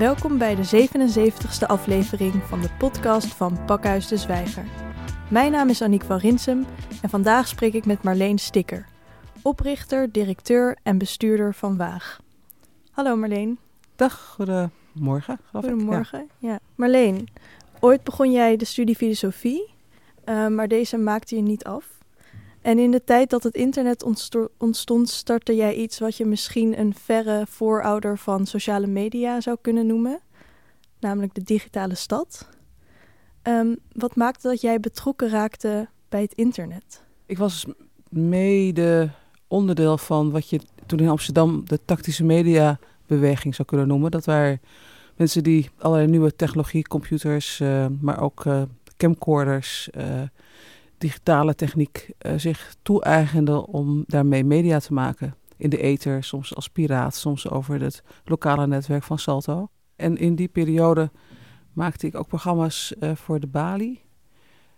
Welkom bij de 77ste aflevering van de podcast van Pakhuis de Zwijger. Mijn naam is Aniek van Rinsum en vandaag spreek ik met Marleen Stikker, oprichter, directeur en bestuurder van Waag. Hallo Marleen. Dag, goedemorgen. Goedemorgen. Ja. Marleen, ooit begon jij de studie filosofie, uh, maar deze maakte je niet af. En in de tijd dat het internet ontstond, startte jij iets wat je misschien een verre voorouder van sociale media zou kunnen noemen, namelijk de digitale stad. Um, wat maakte dat jij betrokken raakte bij het internet? Ik was mede onderdeel van wat je toen in Amsterdam de tactische media beweging zou kunnen noemen. Dat waren mensen die allerlei nieuwe technologie, computers, uh, maar ook uh, camcorders, uh, digitale techniek uh, zich toe-eigende om daarmee media te maken. In de ether, soms als piraat, soms over het lokale netwerk van Salto. En in die periode maakte ik ook programma's uh, voor de Bali.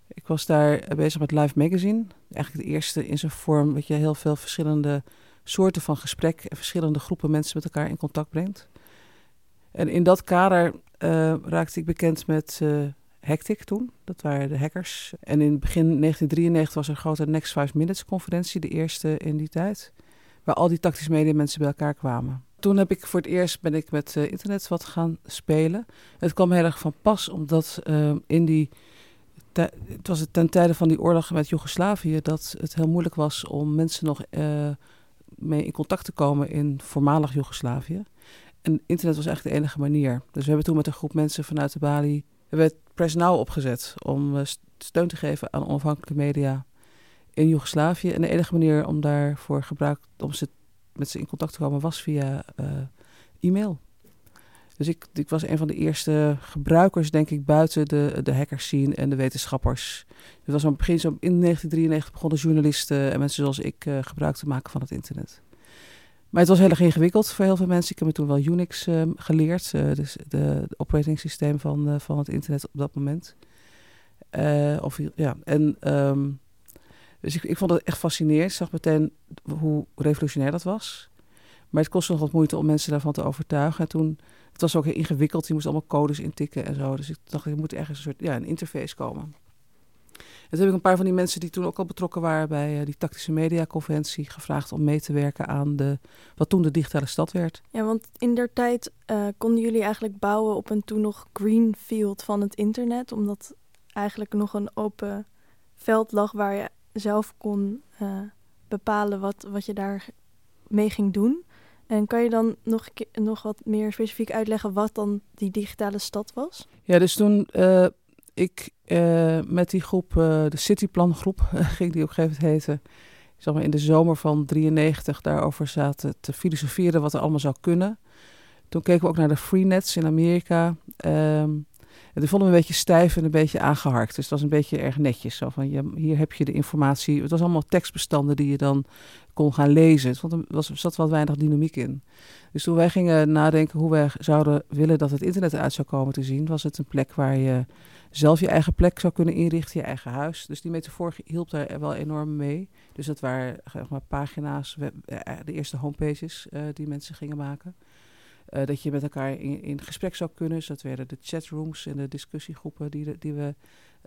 Ik was daar bezig met Live Magazine. Eigenlijk de eerste in zijn vorm, dat je heel veel verschillende soorten van gesprek en verschillende groepen mensen met elkaar in contact brengt. En in dat kader raakte ik bekend met Hectic toen. Dat waren de hackers. En in begin 1993 was er een grote Next 5 Minutes conferentie, de eerste in die tijd. Waar al die tactische media mensen bij elkaar kwamen. Toen heb ik voor het eerst ben ik met uh, internet wat gaan spelen. Het kwam heel erg van pas, omdat uh, in die. Het was ten tijde van die oorlog met Joegoslavië dat het heel moeilijk was om mensen nog uh, mee in contact te komen in voormalig Joegoslavië. En internet was eigenlijk de enige manier. Dus we hebben toen met een groep mensen vanuit de Bali werd Press opgezet om uh, steun te geven aan onafhankelijke media in Joegoslavië. En de enige manier om daarvoor gebruik, om ze met ze in contact te komen was via uh, e-mail. Dus ik, ik, was een van de eerste gebruikers, denk ik, buiten de, de hackers scene en de wetenschappers. Het was aan het begin, zo in 1993 begonnen journalisten en mensen zoals ik uh, gebruik te maken van het internet. Maar het was heel erg ingewikkeld voor heel veel mensen. Ik heb me toen wel Unix uh, geleerd, uh, dus de, de operating systeem van, uh, van het internet op dat moment. of, ja, en, um, dus ik, ik vond het echt fascinerend. Ik zag meteen hoe revolutionair dat was. Maar het kostte nog wat moeite om mensen daarvan te overtuigen. En toen, het was ook heel ingewikkeld. Je moest allemaal codes intikken en zo. Dus ik dacht, er moet ergens een soort ja, een interface komen. En toen heb ik een paar van die mensen die toen ook al betrokken waren bij uh, die tactische mediaconventie gevraagd om mee te werken aan de, wat toen de digitale stad werd. Ja, want in der tijd uh, konden jullie eigenlijk bouwen op een toen nog greenfield van het internet, omdat eigenlijk nog een open veld lag waar je zelf kon uh, bepalen wat, wat je daar mee ging doen. En kan je dan nog, nog wat meer specifiek uitleggen wat dan die digitale stad was? Ja, dus toen ik uh, met die groep, uh, de Cityplan groep, ging die op een gegeven moment heten. Zeg maar in de zomer van 93 daarover zaten te filosoferen wat er allemaal zou kunnen. Toen keken we ook naar de Freenets in Amerika. Um, en die vonden we een beetje stijf en een beetje aangeharkt. Dus dat was een beetje erg netjes. Zo van, ja, hier heb je de informatie. Het was allemaal tekstbestanden die je dan kon gaan lezen. Want er was, zat wat weinig dynamiek in. Dus toen wij gingen nadenken hoe wij zouden willen dat het internet eruit zou komen te zien... was het een plek waar je zelf je eigen plek zou kunnen inrichten, je eigen huis. Dus die metafoor hielp daar wel enorm mee. Dus dat waren zeg maar, pagina's, eh, de eerste homepages uh, die mensen gingen maken. Uh, dat je met elkaar in, gesprek zou kunnen. Dus dat werden de chatrooms en de discussiegroepen die, die we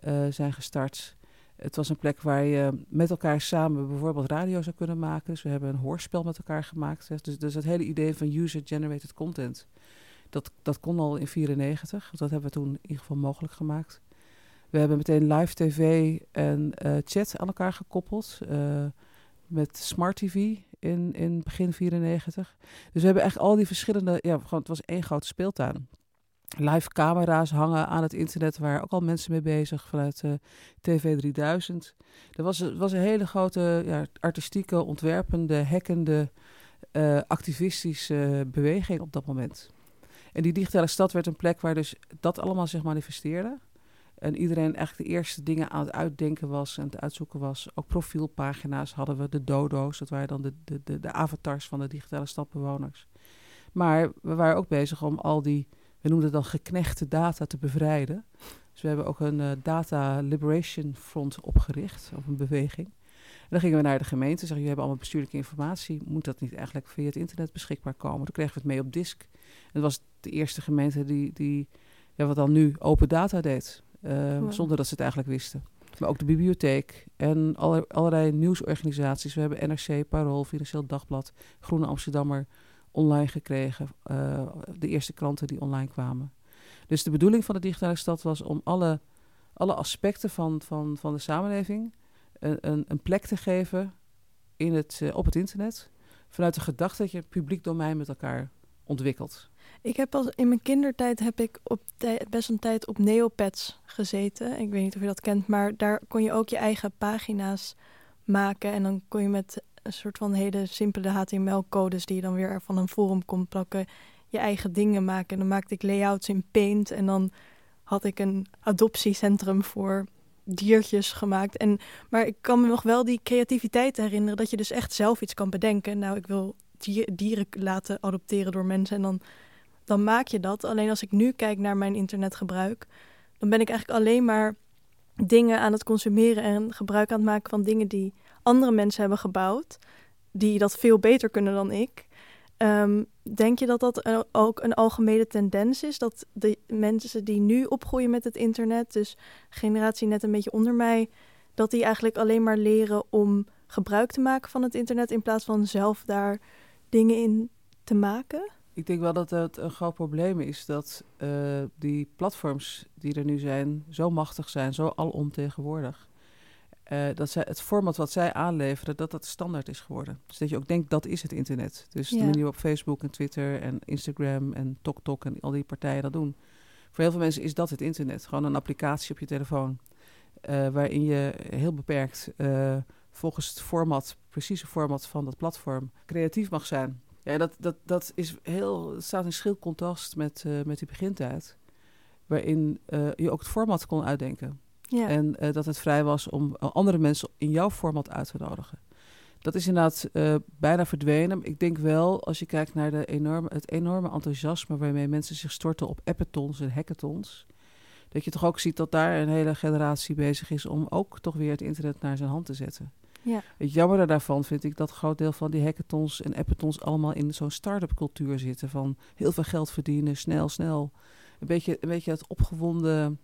uh, zijn gestart. Het was een plek waar je met elkaar samen bijvoorbeeld radio zou kunnen maken. Dus we hebben een hoorspel met elkaar gemaakt. Dus, dus het hele idee van user-generated content dat, dat kon al in 94. Dat hebben we toen in ieder geval mogelijk gemaakt. We hebben meteen live tv en uh, chat aan elkaar gekoppeld. Met smart tv in, in begin 94. Dus we hebben echt al die verschillende... Ja, gewoon, het was één grote speeltuin. Live camera's hangen aan het internet, waar ook al mensen mee bezig vanuit uh, TV 3000. Er was, was een hele grote ja, artistieke, ontwerpende, hackende, uh, activistische beweging op dat moment. En die digitale stad werd een plek waar dus dat allemaal zich manifesteerde. En iedereen eigenlijk de eerste dingen aan het uitdenken was en het uitzoeken was. Ook profielpagina's hadden we, de dodo's, dat waren dan de, de, de, de avatars van de digitale stadbewoners. Maar we waren ook bezig om al die, we noemden dan geknechte data te bevrijden. Dus we hebben ook een uh, Data Liberation Front opgericht, of een beweging. En dan gingen we naar de gemeente, zeggen, jullie hebben allemaal bestuurlijke informatie. Moet dat niet eigenlijk via het internet beschikbaar komen? Dan kregen we het mee op disk. En dat was de eerste gemeente die, die ja, wat dan nu open data deed. Eh, Wow. Zonder dat ze het eigenlijk wisten. Maar ook de bibliotheek en alle, allerlei nieuwsorganisaties. We hebben NRC, Parool, Financieel Dagblad, Groene Amsterdammer online gekregen. eh, de eerste kranten die online kwamen. Dus de bedoeling van de digitale stad was om alle, alle aspecten van, van, van de samenleving een, een, een plek te geven in het, eh, op het internet. Vanuit de gedachte dat je het publiek domein met elkaar ontwikkelt. Ik heb als in mijn kindertijd heb ik best een tijd op Neopets gezeten. Ik weet niet of je dat kent, maar daar kon je ook je eigen pagina's maken. En dan kon je met een soort van hele simpele HTML-codes die je dan weer van een forum kon plakken, je eigen dingen maken. En dan maakte ik layouts in Paint en dan had ik een adoptiecentrum voor diertjes gemaakt. En, maar ik kan me nog wel die creativiteit herinneren dat je dus echt zelf iets kan bedenken. Nou, ik wil dier- dieren laten adopteren door mensen en dan dan maak je dat. Alleen als ik nu kijk naar mijn internetgebruik, dan ben ik eigenlijk alleen maar dingen aan het consumeren en gebruik aan het maken van dingen die andere mensen hebben gebouwd, die dat veel beter kunnen dan ik. Ehm, denk je dat dat ook een algemene tendens is? Dat de mensen die nu opgroeien met het internet, dus generatie net een beetje onder mij, dat die eigenlijk alleen maar leren om gebruik te maken van het internet in plaats van zelf daar dingen in te maken? Ik denk wel dat het een groot probleem is dat eh, die platforms die er nu zijn zo machtig zijn, zo alomtegenwoordig. eh dat zij, het format wat zij aanleveren, dat dat standaard is geworden. Dus dat je ook denkt, dat is het internet. Dus de manier waarop Facebook en Twitter en Instagram en TokTok en al die partijen dat doen. Voor heel veel mensen is dat het internet. Gewoon een applicatie op je telefoon. eh, waarin je heel beperkt volgens het format, precieze format van dat platform, creatief mag zijn. Ja, dat, dat, dat is heel, staat in schil contrast met, eh, met die begintijd. Waarin eh, je ook het format kon uitdenken. Ja. En eh, dat het vrij was om andere mensen in jouw format uit te nodigen. Dat is inderdaad bijna verdwenen. Ik denk wel, als je kijkt naar de enorme, het enorme enthousiasme waarmee mensen zich storten op appetons en hackathons. Dat je toch ook ziet dat daar een hele generatie bezig is om ook toch weer het internet naar zijn hand te zetten. Ja. Het jammere daarvan vind ik dat een groot deel van die hackathons en appetons allemaal in zo'n start-up cultuur zitten. Van heel veel geld verdienen, snel, snel. Een beetje, een beetje het opgewonden,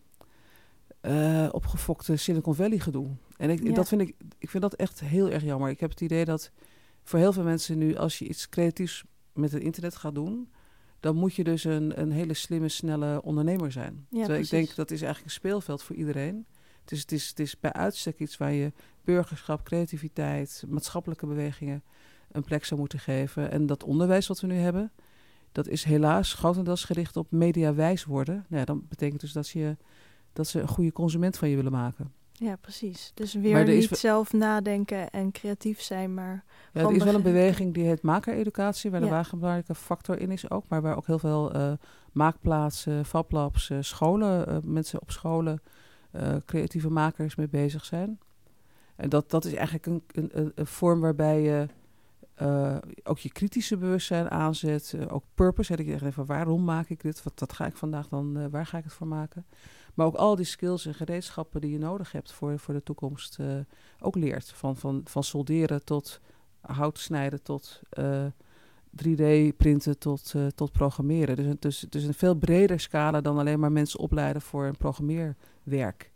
eh, opgefokte Silicon Valley gedoe. En ik, Ja. dat vind ik, ik vind dat echt heel erg jammer. Ik heb het idee dat voor heel veel mensen nu, als je iets creatiefs met het internet gaat doen, dan moet je dus een, een hele slimme, snelle ondernemer zijn. Terwijl ik denk dat is eigenlijk een speelveld voor iedereen. Is, het, is, het is bij uitstek iets waar je burgerschap, creativiteit, maatschappelijke bewegingen een plek zou moeten geven. En dat onderwijs wat we nu hebben, dat is helaas grotendeels gericht op mediawijs worden. Nou ja, dat betekent dus dat, je, dat ze een goede consument van je willen maken. Ja, precies. Dus weer er niet we- zelf nadenken en creatief zijn, maar Ja, er is wel een beweging die heet makereducatie, waar de Ja. belangrijke factor in is ook. Maar waar ook heel veel eh, maakplaatsen, fablabs, eh, scholen, eh, mensen op scholen, creatieve makers mee bezig zijn. En dat, dat is eigenlijk een, een, een, vorm waarbij je eh, ook je kritische bewustzijn aanzet. eh, ook purpose, hè, dat je zegt van waarom maak ik dit? Wat, ga ik vandaag dan, eh, waar ga ik het voor maken? Maar ook al die skills en gereedschappen die je nodig hebt voor, voor de toekomst ook leert. Van, van, van solderen tot hout snijden tot eh, 3D-printen tot, tot programmeren. Dus, dus, dus een veel breder scala dan alleen maar mensen opleiden voor een programmeerwerk.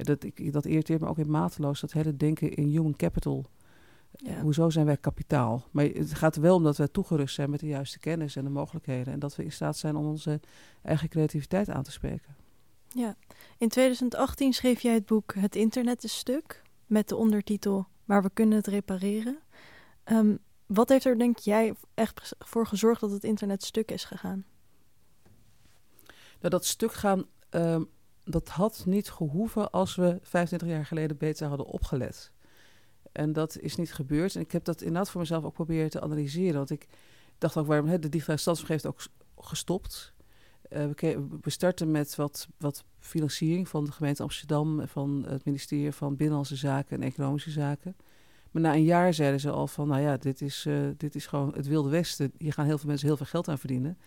Ja, dat, ik, dat irriteert me ook in mateloos, dat hele denken in human capital. Ja. Hoezo zijn wij kapitaal? Maar het gaat wel om dat wij toegerust zijn met de juiste kennis en de mogelijkheden. En dat we in staat zijn om onze eigen creativiteit aan te spreken. ja. In 2018 schreef jij het boek Het internet is stuk, met de ondertitel Maar we kunnen het repareren. Ehm, wat heeft er, denk jij, echt voor gezorgd dat het internet stuk is gegaan? Nou, dat stuk gaan, ehm, dat had niet gehoeven als we 25 jaar geleden beter hadden opgelet. En dat is niet gebeurd. En ik heb dat inderdaad voor mezelf ook proberen te analyseren. Want ik dacht ook, waarom hè, de digitale heeft ook gestopt. Eh, we starten met wat, wat financiering van de gemeente Amsterdam, van het ministerie van Binnenlandse Zaken en Economische Zaken. Maar na een jaar zeiden ze al van, nou ja, dit is, eh, dit is gewoon het Wilde Westen. Hier gaan heel veel mensen heel veel geld aan verdienen.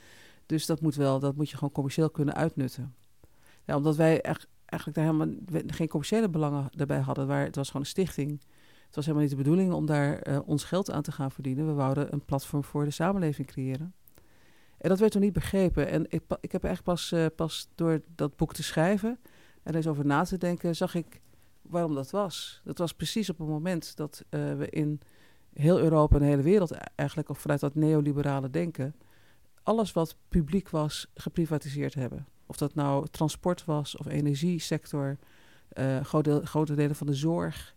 Dus dat moet wel, dat moet je gewoon commercieel kunnen uitnutten. Ja, omdat wij echt, eigenlijk daar helemaal geen commerciële belangen daarbij hadden. Waar, het was gewoon een stichting. Het was helemaal niet de bedoeling om daar eh, ons geld aan te gaan verdienen. We wouden een platform voor de samenleving creëren. En dat werd toen niet begrepen. En ik, ik heb eigenlijk pas, uh, pas door dat boek te schrijven en eens over na te denken, zag ik waarom dat was. Dat was precies op het moment dat uh, we in heel Europa en de hele wereld eigenlijk, of vanuit dat neoliberale denken, alles wat publiek was, geprivatiseerd hebben. Of dat nou transport was of energiesector, uh, grote, grote delen van de zorg.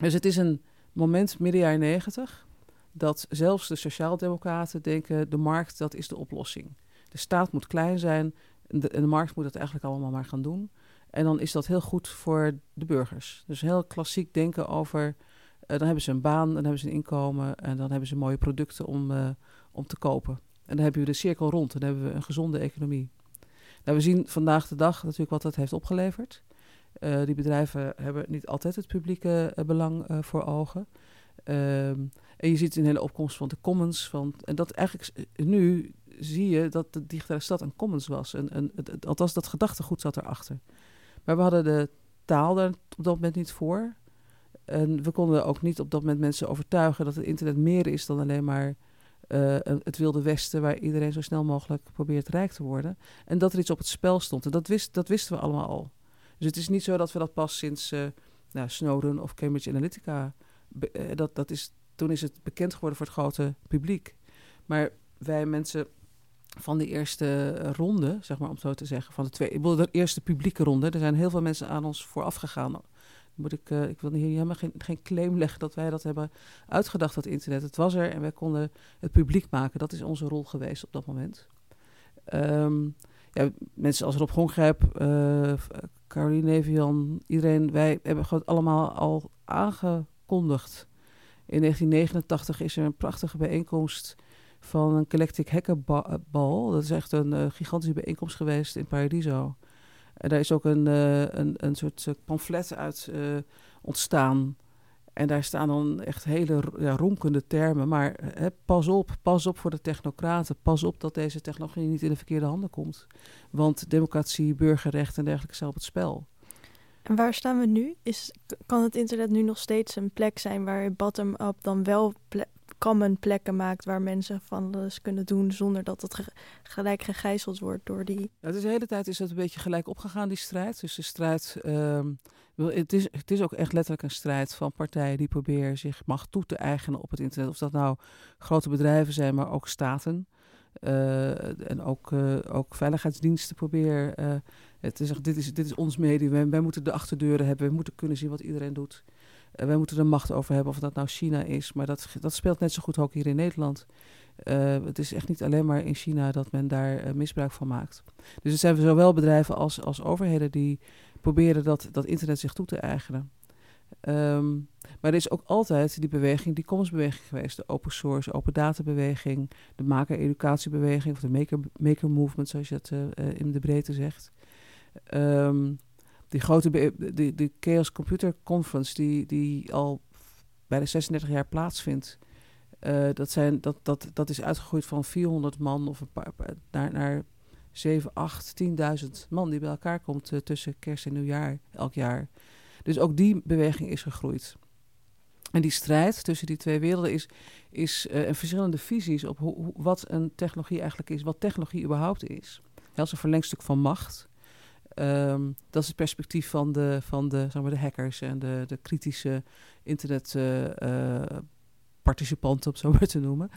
Dus het is een moment midden jaren negentig dat zelfs de sociaaldemocraten denken de markt dat is de oplossing. De staat moet klein zijn en de, markt moet het eigenlijk allemaal maar gaan doen. En dan is dat heel goed voor de burgers. Dus heel klassiek denken over, uh, dan hebben ze een baan, dan hebben ze een inkomen en dan hebben ze mooie producten om, uh, om te kopen. En dan hebben we de cirkel rond dan hebben we een gezonde economie. Nou, we zien vandaag de dag natuurlijk wat dat heeft opgeleverd. Uh, die bedrijven hebben niet altijd het publieke belang voor ogen. Ehm, en je ziet een hele opkomst van de commons. Van, en dat eigenlijk nu zie je dat de digitale stad een commons was. En, en, althans, dat gedachtegoed zat erachter. Maar we hadden de taal daar op dat moment niet voor. En we konden ook niet op dat moment mensen overtuigen dat het internet meer is dan alleen maar uh, het wilde westen, waar iedereen zo snel mogelijk probeert rijk te worden. En dat er iets op het spel stond. En dat, dat wisten we allemaal al. Dus het is niet zo dat we dat pas sinds uh, nou, Snowden of Cambridge Analytica. Uh, dat, dat is, toen is het bekend geworden voor het grote publiek. Maar wij mensen van de eerste ronde, zeg maar om zo te zeggen, van de twee, de eerste publieke ronde. Er zijn heel veel mensen aan ons vooraf gegaan. Moet ik, uh, ik wil hier helemaal geen, geen claim leggen dat wij dat hebben uitgedacht, dat internet. Het was er en wij konden het publiek maken. Dat is onze rol geweest op dat moment. Um, ja, mensen als Rob Gongrijp, uh, Caroline Nevian, iedereen, wij hebben gewoon allemaal al aangekondigd. In 1989 is er een prachtige bijeenkomst van een Galactic Hackerbal. Dat is echt een gigantische bijeenkomst geweest in Paradiso. En daar is ook een, uh, een, een soort uh, pamflet uit ontstaan. En daar staan dan echt hele ja, ronkende termen. Maar hè, pas op, pas op voor de technocraten. Pas op dat deze technologie niet in de verkeerde handen komt. Want democratie, burgerrecht en dergelijke zijn op het spel. En waar staan we nu? Is, kan het internet nu nog steeds een plek zijn waar bottom-up dan wel common plekken maakt waar mensen van alles kunnen doen zonder dat het gelijk gegijzeld wordt door die. Ja, dus de hele tijd is het een beetje gelijk opgegaan, die strijd. Dus de strijd, uh, het, is, het is ook echt letterlijk een strijd van partijen die proberen zich macht toe te eigenen op het internet. Of dat nou grote bedrijven zijn, maar ook staten. Uh, en ook, uh, ook veiligheidsdiensten proberen. Uh, het is, dit, is, dit is ons medium. Wij, wij moeten de achterdeuren hebben. We moeten kunnen zien wat iedereen doet. Wij moeten er macht over hebben of dat nou China is. Maar dat, dat speelt net zo goed ook hier in Nederland. Uh, het is echt niet alleen maar in China dat men daar uh, misbruik van maakt. Dus er zijn zowel bedrijven als, als overheden die proberen dat, dat internet zich toe te eigenen. Um, maar er is ook altijd die beweging, die commonsbeweging geweest. De open source, open data beweging. De maker-educatiebeweging of de maker, maker movement, zoals je het in de breedte zegt. Um, die grote, de, de Chaos Computer Conference, die, die al bijna 36 jaar plaatsvindt. Uh, dat, zijn, dat, dat, dat is uitgegroeid van 400 man of een paar, naar, naar 7, 8, 10.000 man die bij elkaar komt uh, tussen kerst en nieuwjaar elk jaar. Dus ook die beweging is gegroeid. En die strijd tussen die twee werelden is, is uh, verschillende visies op hoe, wat een technologie eigenlijk is, wat technologie überhaupt is. Is een verlengstuk van macht. Um, dat is het perspectief van de, van de, zeg maar, de hackers en de, de kritische internetparticipanten, uh, uh, om zo maar te noemen.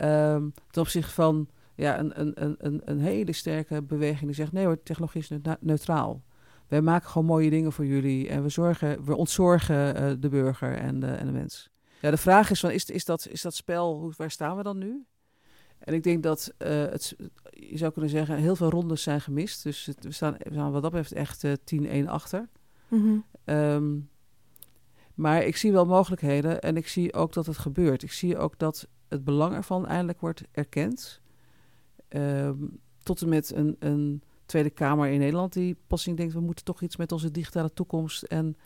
Um, ten opzichte van ja, een, een, een, een hele sterke beweging die zegt: nee hoor, technologie is neutraal. Wij maken gewoon mooie dingen voor jullie en we, zorgen, we ontzorgen uh, de burger en de, en de mens. Ja, de vraag is: van, is, is, dat, is dat spel, waar staan we dan nu? En ik denk dat uh, het, je zou kunnen zeggen, heel veel rondes zijn gemist. Dus het, we, staan, we staan wat dat betreft echt uh, 10-1 achter. Mm -hmm. um, maar ik zie wel mogelijkheden en ik zie ook dat het gebeurt. Ik zie ook dat het belang ervan eindelijk wordt erkend. Um, tot en met een, een, Tweede Kamer in Nederland die passing denkt... we moeten toch iets met onze digitale toekomst... en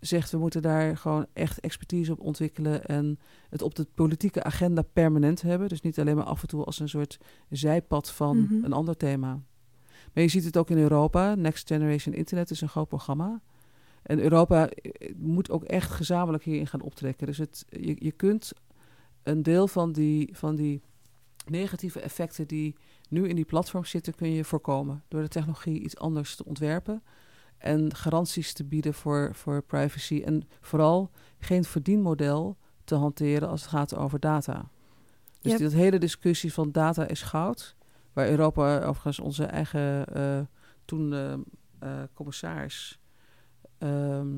zegt we moeten daar gewoon echt expertise op ontwikkelen en het op de politieke agenda permanent hebben. Dus niet alleen maar af en toe als een soort zijpad van mm -hmm. een ander thema. Maar je ziet het ook in Europa. Next Generation Internet is een groot programma. En Europa moet ook echt gezamenlijk hierin gaan optrekken. Dus het, je, je kunt een deel van die, van die negatieve effecten die nu in die platforms zitten, kun je voorkomen. Door de technologie iets anders te ontwerpen. En garanties te bieden voor, voor privacy. En vooral geen verdienmodel te hanteren als het gaat over data. Dus Yep. die dat hele discussie van data is goud. Waar Europa overigens onze eigen eh, toen eh, eh, commissaris... ehm,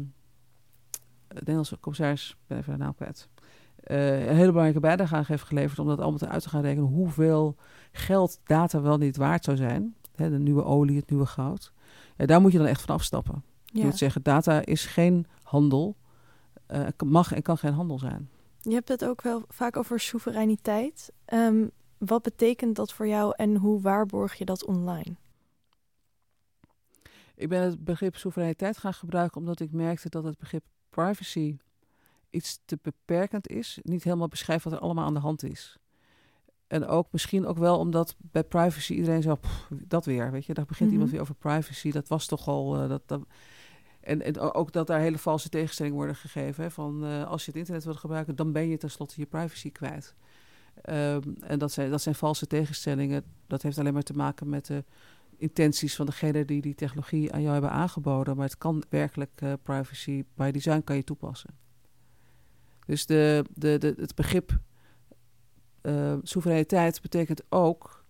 de Nederlandse commissaris, ik ben even de naam kwijt... eh, een hele belangrijke bijdrage aan heeft geleverd... om dat allemaal te uit te gaan rekenen... hoeveel geld data wel niet waard zou zijn. Hè, de nieuwe olie, het nieuwe goud. Ja, daar moet je dan echt van afstappen. Je moet zeggen, data is geen handel. eh, mag en kan geen handel zijn. Je hebt het ook wel vaak over soevereiniteit. Ehm, wat betekent dat voor jou en hoe waarborg je dat online? Ik ben het begrip soevereiniteit gaan gebruiken omdat ik merkte dat het begrip privacy iets te beperkend is. Niet helemaal beschrijft wat er allemaal aan de hand is. En ook misschien ook wel omdat bij privacy iedereen zo, "Pff, dat weer, weet je, daar begint Mhm. iemand weer over privacy. Dat was toch al, eh, dat, dat, en, ook dat daar hele valse tegenstellingen worden gegeven. Hè, van eh, als je het internet wilt gebruiken, dan ben je tenslotte je privacy kwijt. Ehm, en dat zijn, dat zijn valse tegenstellingen. Dat heeft alleen maar te maken met de intenties van degene die die technologie aan jou hebben aangeboden. Maar het kan werkelijk eh, privacy by design kan je toepassen. Dus de, de, de, het begrip eh, soevereiniteit betekent ook,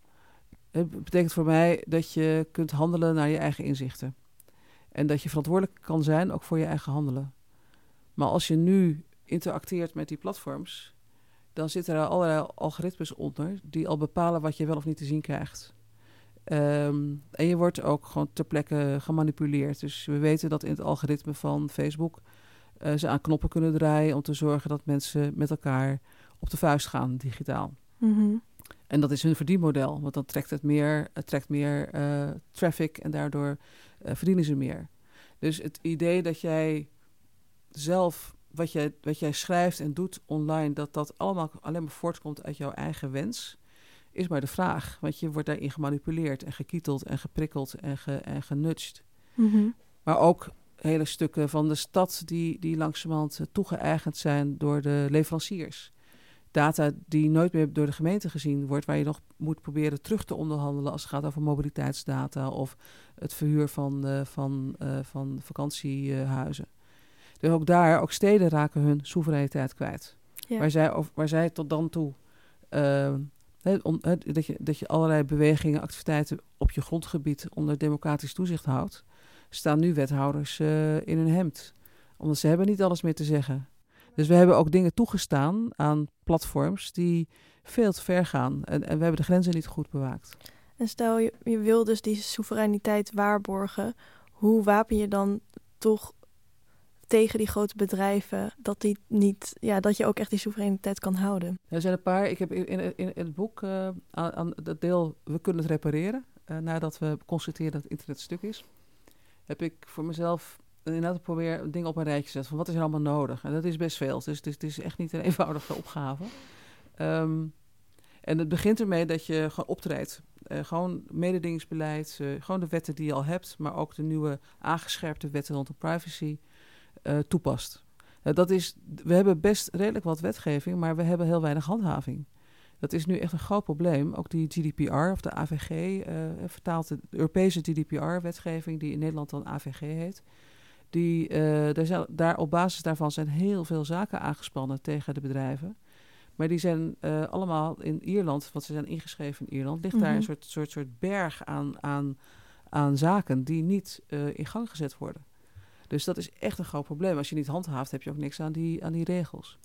het betekent voor mij dat je kunt handelen naar je eigen inzichten. En dat je verantwoordelijk kan zijn ook voor je eigen handelen. Maar als je nu interacteert met die platforms, dan zitten er allerlei algoritmes onder die al bepalen wat je wel of niet te zien krijgt. Ehm, en je wordt ook gewoon ter plekke gemanipuleerd. Dus we weten dat in het algoritme van Facebook eh, ze aan knoppen kunnen draaien om te zorgen dat mensen met elkaar op de vuist gaan digitaal. Mhm. En dat is hun verdienmodel, want dan trekt het meer, het trekt meer eh, traffic en daardoor eh, verdienen ze meer. Dus het idee dat jij zelf, wat jij, wat jij schrijft en doet online, dat dat allemaal alleen maar voortkomt uit jouw eigen wens, is maar de vraag. Want je wordt daarin gemanipuleerd en gekieteld en geprikkeld en, ge, en genudged. Mhm. Maar ook hele stukken van de stad die, die langzamerhand eh, toegeëigend zijn door de leveranciers. Data die nooit meer door de gemeente gezien wordt, waar je nog moet proberen terug te onderhandelen als het gaat over mobiliteitsdata of het verhuur van, eh, van, eh, van vakantiehuizen. Dus ook daar, ook steden raken hun soevereiniteit kwijt. Ja. Waar, zij, of, waar zij tot dan toe, eh, hè, dat, je, dat je allerlei bewegingen, activiteiten op je grondgebied onder democratisch toezicht houdt, staan nu wethouders eh, in hun hemd. Omdat ze hebben niet alles meer te zeggen. Dus we hebben ook dingen toegestaan aan platforms die veel te ver gaan. En, en we hebben de grenzen niet goed bewaakt. En stel je, je wil dus die soevereiniteit waarborgen. Hoe wapen je dan toch tegen die grote bedrijven dat, die niet, ja, dat je ook echt die soevereiniteit kan houden? Er zijn een paar. Ik heb in, in, in het boek eh, aan, aan dat deel We kunnen het repareren. eh, nadat we constateren dat het internet stuk is. Heb ik voor mezelf inderdaad probeer dingen op een rijtje te zetten. Van wat is er allemaal nodig? En dat is best veel. Dus het is, het is echt niet een eenvoudige opgave. Ehm, en het begint ermee dat je gewoon optreedt. Eh, gewoon mededingingsbeleid, eh, gewoon de wetten die je al hebt, maar ook de nieuwe aangescherpte wetten rondom privacy eh, toepast. Eh, dat is, we hebben best redelijk wat wetgeving, maar we hebben heel weinig handhaving. Dat is nu echt een groot probleem. Ook die GDPR of de AVG vertaalt de Europese GDPR-wetgeving, die in Nederland dan AVG heet. Die, eh, daar, zijn, daar op basis daarvan zijn heel veel zaken aangespannen tegen de bedrijven. Maar die zijn eh, allemaal in Ierland, want ze zijn ingeschreven in Ierland, ligt daar Mhm. een soort, soort, soort berg aan, aan, aan zaken die niet eh, in gang gezet worden. Dus dat is echt een groot probleem. Als je niet handhaaft, heb je ook niks aan die, aan die regels.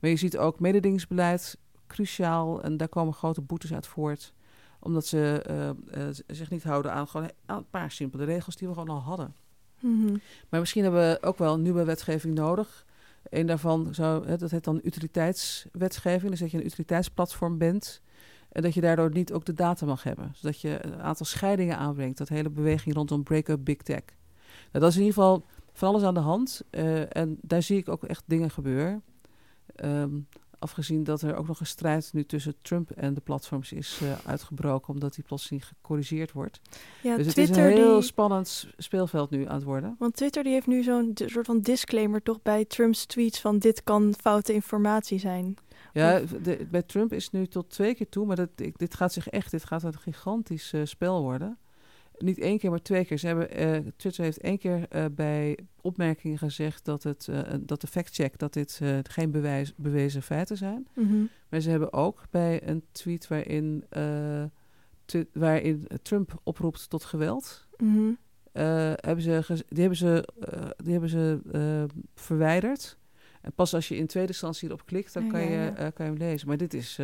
Maar je ziet ook mededingingsbeleid cruciaal en daar komen grote boetes uit voort. Omdat ze zich niet houden aan, gewoon aan een paar simpele regels die we gewoon al hadden. Mhm. Maar misschien hebben we ook wel nieuwe wetgeving nodig. Een daarvan zou, dat heet dan utiliteitswetgeving. Dus dat je een utiliteitsplatform bent. En dat je daardoor niet ook de data mag hebben. Zodat je een aantal scheidingen aanbrengt. Dat hele beweging rondom break-up big tech. Nou, dat is in ieder geval van alles aan de hand. eh, en daar zie ik ook echt dingen gebeuren. Ehm, Afgezien dat er ook nog een strijd nu tussen Trump en de platforms is uh, uitgebroken, omdat die plotseling gecorrigeerd wordt. Ja, dus Twitter het is een heel die... spannend speelveld nu aan het worden. Want Twitter die heeft nu zo'n soort van disclaimer toch bij Trumps tweets van dit kan foute informatie zijn. Ja, de, bij Trump is nu tot twee keer toe, maar dat, dit gaat zich echt, dit gaat een gigantisch uh, spel worden niet één keer, maar twee keer. Ze hebben, uh, Twitter heeft één keer uh, bij opmerkingen gezegd dat, het, uh, dat de fact-check dat dit geen bewijs, bewezen feiten zijn. Mm -hmm. Maar ze hebben ook bij een tweet waarin, waarin Trump oproept tot geweld, mm -hmm. hebben ze, die hebben ze, die hebben ze verwijderd. En pas als je in tweede instantie erop klikt, dan kan, je, kan je hem lezen. Maar dit is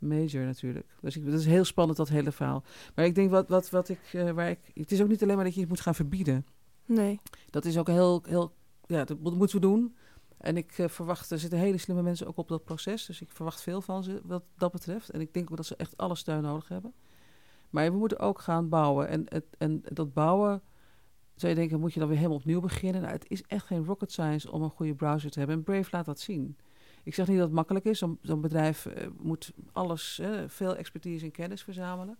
major natuurlijk. Dus ik, dat is heel spannend, dat hele verhaal. Maar ik denk wat, wat, wat ik, uh, waar ik. Het is ook niet alleen maar dat je het moet gaan verbieden. Nee. Dat is ook heel, heel. Ja, dat moeten we doen. En ik uh, verwacht, er zitten hele slimme mensen ook op dat proces. Dus ik verwacht veel van ze wat dat betreft. En ik denk ook dat ze echt alle steun nodig hebben. Maar we moeten ook gaan bouwen. En, het, en dat bouwen, zou je denken, moet je dan weer helemaal opnieuw beginnen? Nou, het is echt geen rocket science om een goede browser te hebben. En Brave laat dat zien. Ik zeg niet dat het makkelijk is. Zo'n bedrijf uh, moet alles, veel expertise en kennis verzamelen.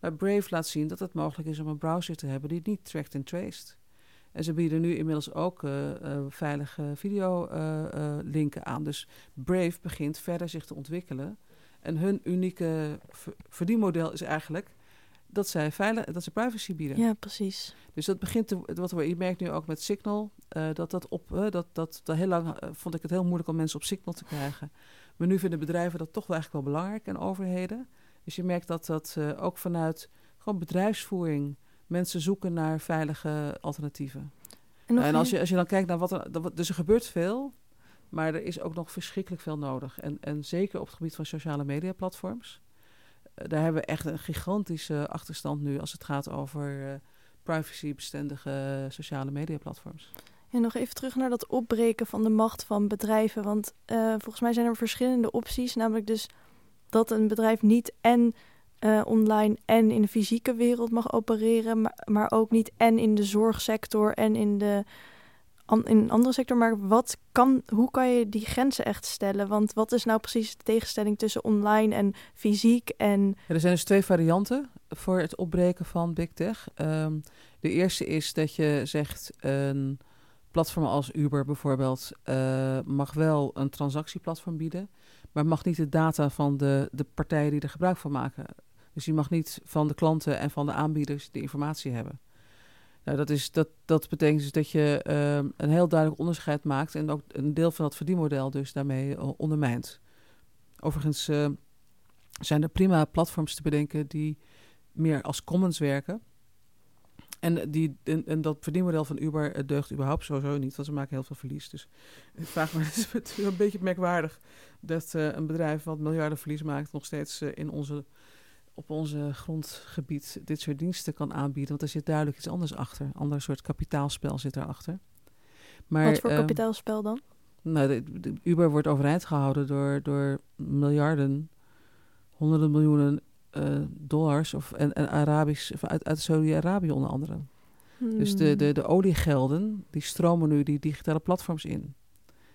Maar Brave laat zien dat het mogelijk is om een browser te hebben die niet tracked en traced. En ze bieden nu inmiddels ook uh, uh, veilige videolinken aan. Dus Brave begint verder zich te ontwikkelen. En hun unieke verdienmodel is eigenlijk dat zij, veilig, dat ze privacy bieden. Ja, precies. Dus dat begint te, wat we, je merkt nu ook met Signal, uh, dat dat op, uh, dat, dat, dat heel lang uh, vond ik het heel moeilijk om mensen op Signal te krijgen. Maar nu vinden bedrijven dat toch wel eigenlijk wel belangrijk en overheden. Dus je merkt dat dat ook vanuit gewoon bedrijfsvoering mensen zoeken naar veilige alternatieven. En, en als, je, als je dan kijkt naar wat er, dus er gebeurt veel, maar er is ook nog verschrikkelijk veel nodig. En, en zeker op het gebied van sociale media platforms daar hebben we echt een gigantische achterstand nu als het gaat over uh, privacybestendige sociale mediaplatforms. En nog even terug naar dat opbreken van de macht van bedrijven. Want uh, volgens mij zijn er verschillende opties. Namelijk dus dat een bedrijf niet en online en in de fysieke wereld mag opereren, maar ook niet en in de zorgsector en in de in een andere sector. Maar wat kan, hoe kan je die grenzen echt stellen? Want wat is nou precies de tegenstelling tussen online en fysiek? En... Er zijn dus twee varianten voor het opbreken van big tech. Um, de eerste is dat je zegt een platform als Uber bijvoorbeeld uh, mag wel een transactieplatform bieden, maar mag niet de data van de, de partijen die er gebruik van maken. Dus je mag niet van de klanten en van de aanbieders de informatie hebben. Nou, dat, is, dat, dat betekent dus dat je uh, een heel duidelijk onderscheid maakt en ook een deel van dat verdienmodel dus daarmee uh, ondermijnt. Overigens uh, zijn er prima platforms te bedenken die meer als commons werken. En, die, en, dat verdienmodel van Uber deugt überhaupt sowieso niet, want ze maken heel veel verlies. Dus ik vraag me, het is een beetje merkwaardig dat een bedrijf wat miljarden verlies maakt nog steeds in onze op onze grondgebied dit soort diensten kan aanbieden. Want er zit duidelijk iets anders achter. Een ander soort kapitaalspel zit erachter. Maar, Wat voor uh, kapitaalspel dan? Nou, de, Uber wordt overeind gehouden door, door miljarden, honderden miljoenen uh, dollars of, en, en Arabisch, uit, uit Saudi-Arabië onder andere. Dus de, de, de oliegelden, die stromen nu die digitale platforms in.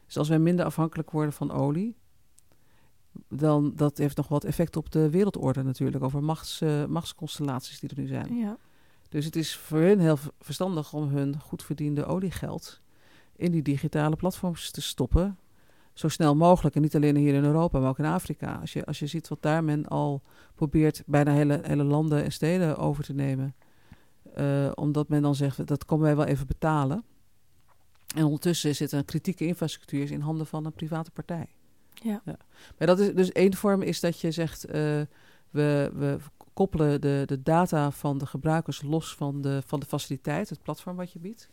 Dus als wij minder afhankelijk worden van olie, dan dat heeft nog wat effect op de wereldorde natuurlijk, over machts, uh, machtsconstellaties die er nu zijn. Ja. Dus het is voor hen heel verstandig om hun goed verdiende oliegeld in die digitale platforms te stoppen. Zo snel mogelijk. En niet alleen hier in Europa, maar ook in Afrika. Als je, als je ziet wat daar men al probeert bijna hele, hele landen en steden over te nemen. Uh, omdat men dan zegt, dat komen wij wel even betalen. En ondertussen zit een kritieke infrastructuur in handen van een private partij. Ja. ja. Maar dat is dus één vorm is dat je zegt, uh, we, we koppelen de, de data van de gebruikers los van de, van de faciliteit, het platform wat je biedt.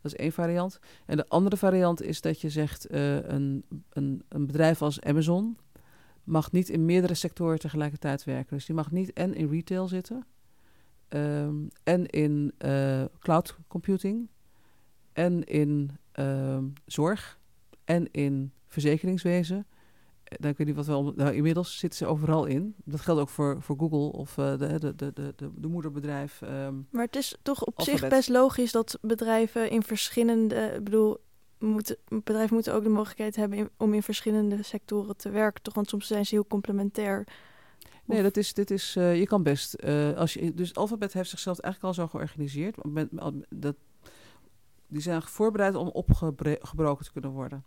Dat is één variant. En de andere variant is dat je zegt, uh, een, een, een bedrijf als Amazon mag niet in meerdere sectoren tegelijkertijd werken. Dus die mag niet en in retail zitten, um, en in uh, cloud computing, en in um, zorg, en in verzekeringswezen nou, ik weet niet wat wel. Nou, inmiddels zitten ze overal in. Dat geldt ook voor, voor Google of uh, de, de, de, de, de, moederbedrijf. Um, maar het is toch op zich best logisch dat bedrijven in verschillende. Ik bedoel, moet, bedrijven moeten ook de mogelijkheid hebben om in verschillende sectoren te werken, toch? Want soms zijn ze heel complementair. Nee, dat is, dit is, uh, je kan best. Uh, als je, dus Alphabet heeft zichzelf eigenlijk al zo georganiseerd. Met, dat, die zijn voorbereid om opgebroken te kunnen worden.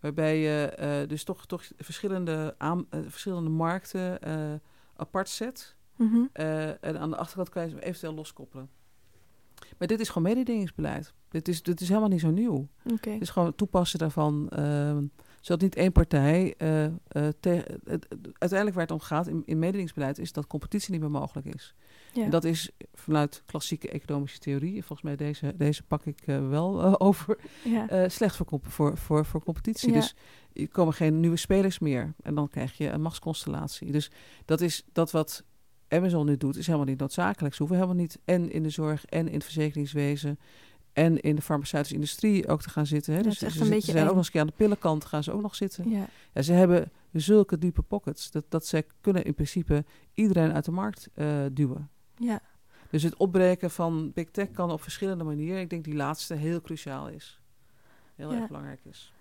Waarbij je uh, dus toch, toch verschillende, aan, verschillende markten apart zet. Mm -hmm. en aan de achterkant kan je ze eventueel loskoppelen. Maar dit is gewoon mededingingsbeleid. Dit is, dit is helemaal niet zo nieuw. Okay. Het is gewoon toepassen daarvan. Uh, zodat niet één partij. Uiteindelijk waar het om gaat in, in mededingingsbeleid is dat competitie niet meer mogelijk is. Ja. En dat is vanuit klassieke economische theorie, volgens mij deze, deze pak ik uh, wel over, ja. slecht voor, voor, voor, voor competitie. Ja. Dus er komen geen nieuwe spelers meer. En dan krijg je een machtsconstellatie. Dus dat is dat wat Amazon nu doet, is helemaal niet noodzakelijk. Ze hoeven helemaal niet en in de zorg en in het verzekeringswezen en in de farmaceutische industrie ook te gaan zitten. Hè? dus ze, ze, zijn ook nog eens een keer aan de pillenkant gaan ze ook nog zitten. Ja. ja ze hebben zulke diepe pockets dat, dat ze kunnen in principe iedereen uit de markt uh, duwen. Ja. Dus het opbreken van big tech kan op verschillende manieren. Ik denk die laatste heel cruciaal is. Heel ja. erg belangrijk is.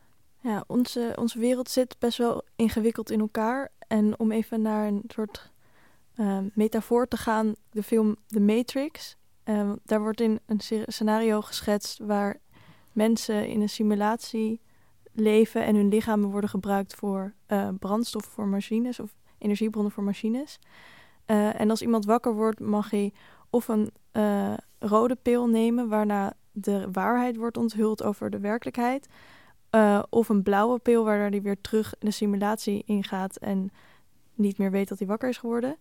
Ja, onze, onze wereld zit best wel ingewikkeld in elkaar. En om even naar een soort uh, metafoor te gaan, de film The Matrix. Uh, daar wordt in een scenario geschetst waar mensen in een simulatie leven en hun lichamen worden gebruikt voor uh, brandstof voor machines of energiebronnen voor machines. Uh, en als iemand wakker wordt, mag hij of een uh, rode pil nemen, waarna de waarheid wordt onthuld over de werkelijkheid, of een blauwe pil, waarna hij weer terug in de simulatie ingaat en niet meer weet dat hij wakker is geworden.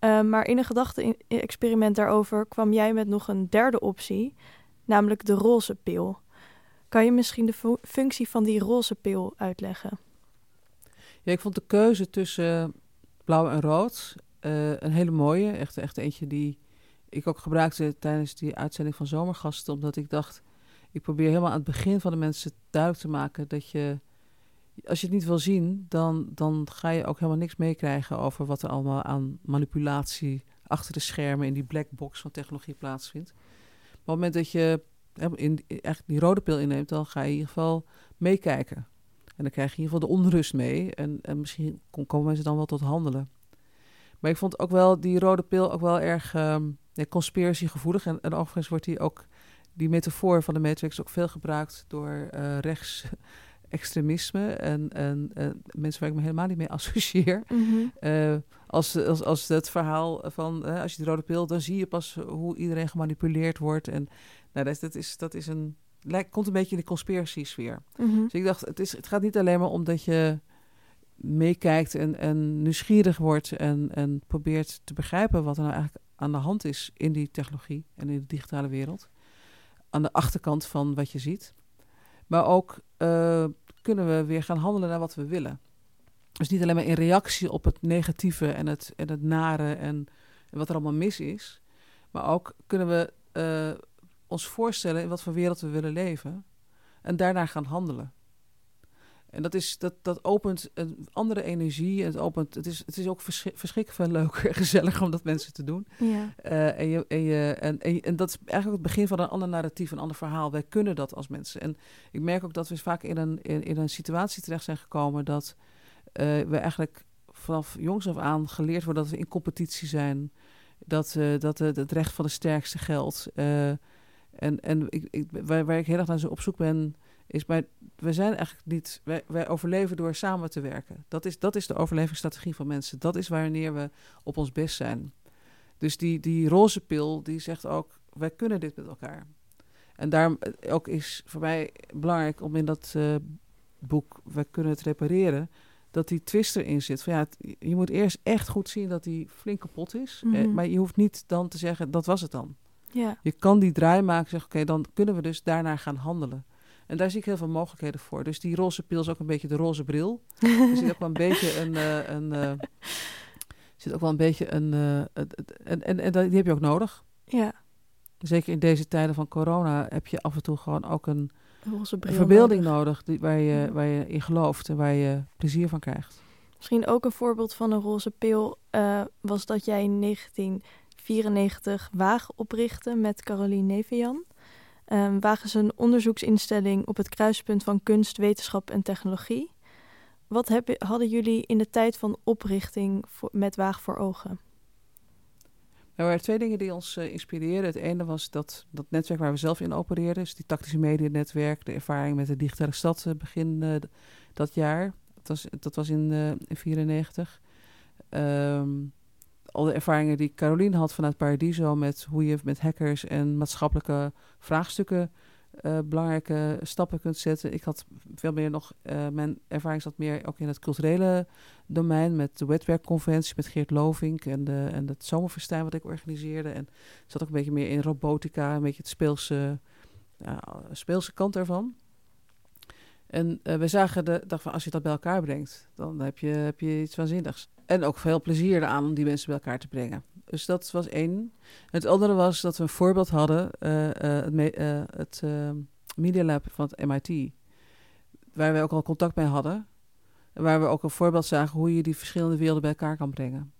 Maar in een gedachte-experiment daarover kwam jij met nog een derde optie, namelijk de roze pil. Kan je misschien de functie van die roze pil uitleggen? Ja, ik vond de keuze tussen blauw en rood uh, een hele mooie. Echt, echt eentje die ik ook gebruikte tijdens die uitzending van Zomergasten. Omdat ik dacht, ik probeer helemaal aan het begin van de mensen duidelijk te maken dat je als je het niet wil zien, dan, dan ga je ook helemaal niks meekrijgen over wat er allemaal aan manipulatie achter de schermen in die black box van technologie plaatsvindt. Maar op het moment dat je in, echt die rode pil inneemt, dan ga je in ieder geval meekijken. En dan krijg je in ieder geval de onrust mee. En, en misschien komen mensen dan wel tot handelen. Maar ik vond ook wel die rode pil ook wel erg um, conspiratiegevoelig. En, en overigens wordt die ook, die metafoor van de Matrix ook veel gebruikt door uh, rechts extremisme en, en, en, mensen waar ik me helemaal niet mee associeer. Mm als, als, als het verhaal van uh, als je de rode pil, dan zie je pas hoe iedereen gemanipuleerd wordt. En nou, dat, dat, is, dat is een, lijkt, komt een beetje in de conspiracy-sfeer. Mm Dus ik dacht, het, is, het gaat niet alleen maar om dat je meekijkt en, en nieuwsgierig wordt en, en probeert te begrijpen wat er nou eigenlijk aan de hand is in die technologie en in de digitale wereld. Aan de achterkant van wat je ziet. Maar ook uh, kunnen we weer gaan handelen naar wat we willen. Dus niet alleen maar in reactie op het negatieve en het, en het nare en, wat er allemaal mis is. Maar ook kunnen we uh, ons voorstellen in wat voor wereld we willen leven. En daarnaar gaan handelen. En dat, is, dat, dat opent een andere energie. Het, opent, het, is, het is ook verschrikkelijk veel leuker en gezelliger om dat mensen te doen. Ja. Uh, en, je, en, je, en, en, en, dat is eigenlijk het begin van een ander narratief, een ander verhaal. Wij kunnen dat als mensen. En ik merk ook dat we vaak in een, in, in een situatie terecht zijn gekomen dat uh, we eigenlijk vanaf jongs af aan geleerd worden dat we in competitie zijn. Dat, uh, dat het recht van de sterkste geldt. en en ik, ik, waar, waar ik heel erg naar op zoek ben is bij, we zijn eigenlijk niet, wij, wij overleven door samen te werken. Dat is, dat is de overlevingsstrategie van mensen. Dat is wanneer we op ons best zijn. Dus die, die roze pil, die zegt ook, wij kunnen dit met elkaar. En daarom eh, ook is voor mij belangrijk om in dat uh, boek, wij kunnen het repareren, dat die twist erin zit. Van ja, je moet eerst echt goed zien dat die flink kapot is. Mm -hmm. maar je hoeft niet dan te zeggen, dat was het dan. Ja. Je kan die draai maken, zeggen, oké, dan kunnen we dus daarnaar gaan handelen. En daar zie ik heel veel mogelijkheden voor. Dus die roze pil is ook een beetje de roze bril. er zit ook wel een beetje een... Uh, een uh, zit ook wel een beetje een... Uh, en, en, en die heb je ook nodig. Ja. Zeker in deze tijden van corona heb je af en toe gewoon ook een, een verbeelding nodig, die, waar, je, ja. waar je in gelooft en waar je plezier van krijgt. Misschien ook een voorbeeld van een roze pil was dat jij in 1994 Waag oprichtte met Caroline Nevian. Um, Waag is een onderzoeksinstelling op het kruispunt van kunst, wetenschap en technologie. Wat hadden jullie in de tijd van oprichting met Waag voor ogen? Er waren twee dingen die ons uh, inspireerden. Het ene was dat, dat netwerk waar we zelf in opereerden, dus die tactische medianetwerk, de ervaring met de digitale stad uh, begin uh, dat jaar. Dat was, dat was in 1994. Um, al de ervaringen die Caroline had vanuit Paradiso met hoe je met hackers en maatschappelijke vraagstukken uh, belangrijke stappen kunt zetten. Ik had veel meer nog, uh, mijn ervaring zat meer ook in het culturele domein met de wetwerkconventie met Geert Lovink en, de, en het zomerfestijn wat ik organiseerde. En zat ook een beetje meer in robotica, een beetje het speelse, speelse kant ervan. En uh, we zagen de dag van als je dat bij elkaar brengt, dan heb je, heb je iets waanzinnigs. En ook veel plezier eraan om die mensen bij elkaar te brengen. Dus dat was één. Het andere was dat we een voorbeeld hadden, uh, uh, het, uh, het Media Lab van het MIT, waar we ook al contact mee hadden. Waar we ook een voorbeeld zagen hoe je die verschillende werelden bij elkaar kan brengen.